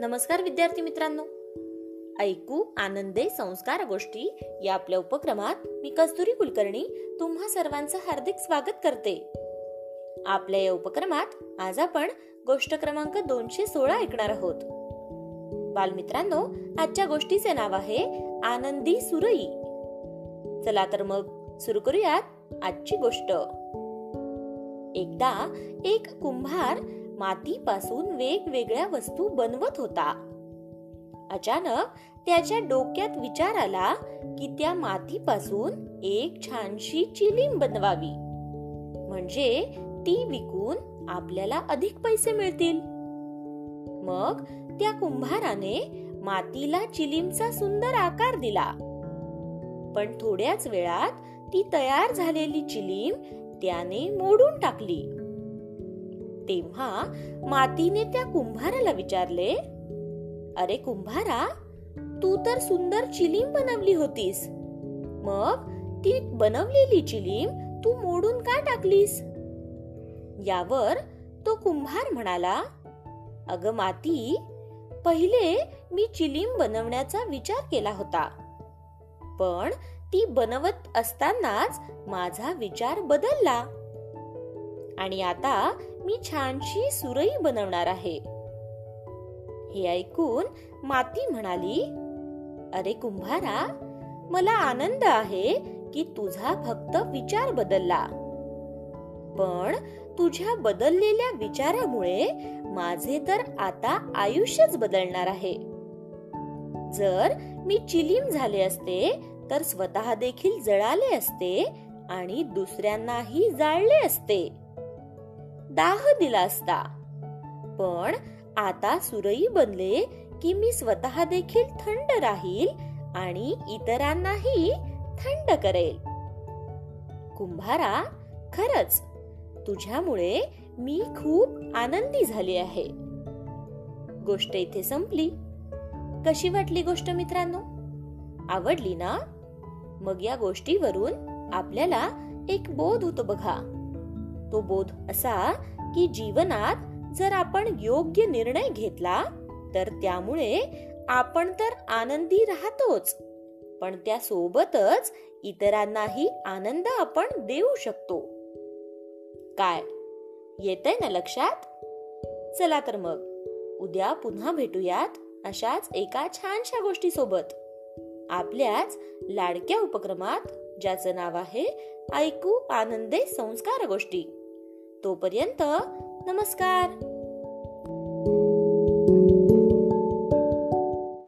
नमस्कार विद्यार्थी मित्रांनो. ऐकू आनंदे संस्कार गोष्टी या आपल्या उपक्रमात मी कस्तुरी कुलकर्णी तुम्हा सर्वांचं हार्दिक स्वागत करते. आपल्या या उपक्रमात आज आपण गोष्ट क्रमांक दोनशे सोळा ऐकणार आहोत. बालमित्रांनो आजच्या गोष्टीचे नाव आहे आनंदी सुरई. चला तर मग सुरू करूयात आजची गोष्ट. एकदा एक कुंभार मातीपासून वेगवेगळ्या वस्तू बनवत होता. अचानक त्याच्या डोक्यात विचार आला की त्या मातीपासून एक छानशी चिलीम बनवावी. म्हणजे ती विकून आपल्याला अधिक पैसे मिळतील. मग त्या कुंभाराने मातीला चिलीमचा सुंदर आकार दिला. पण थोड्याच वेळात ती तयार झालेली चिलीम त्याने मोडून टाकली. तेव्हा मातीने त्या कुंभाराला विचारले अरे कुंभारा तू तर सुंदर चिलीम बनवली होतीस. मग ती बनवलेली चिलीम तू मोडून का टाकलीस? यावर तो कुंभार म्हणाला अग माती पहिले मी चिलीम बनवण्याचा विचार केला होता. पण ती बनवत असतानाच माझा विचार बदलला. आणि आता मी छानशी सुरई बनवणार आहे. हे ऐकून माती म्हणाली अरे कुंभारा मला आनंद आहे की तुझा फक्त विचार बदलला. पण तुझ्या बदललेल्या विचारामुळे माझे तर आता आयुष्यच बदलणार आहे. जर मी चिलीम झाले असते तर स्वतः देखील जळाले असते आणि दुसऱ्यांनाही जाळले असते. दाह दिला असता. पण आता सुरई बनले की मी स्वतः देखील थंड राहील आणि इतरांनाही थंड करेल. कुंभारा खरच तुझ्यामुळे मी खूप आनंदी झाली आहे. गोष्ट इथे संपली. कशी वाटली गोष्ट मित्रांनो? आवडली ना? मग या गोष्टीवरून आपल्याला एक बोध होतो बघा. तो बोध असा की जीवनात जर आपण योग्य निर्णय घेतला तर त्यामुळे आपण तर आनंदी राहतोच. पण त्या सोबतच इतरांनाही आनंद आपण देऊ शकतो. काय? येतंय ना लक्षात? चला तर मग. उद्या पुन्हा भेटूयात अशाच एका छानशा गोष्टी सोबत आपल्याच लाडक्या उपक्रमात ज्याचं नाव आहे ऐकू आनंदे संस्कार गोष्टी. तोपर्यंत नमस्कार.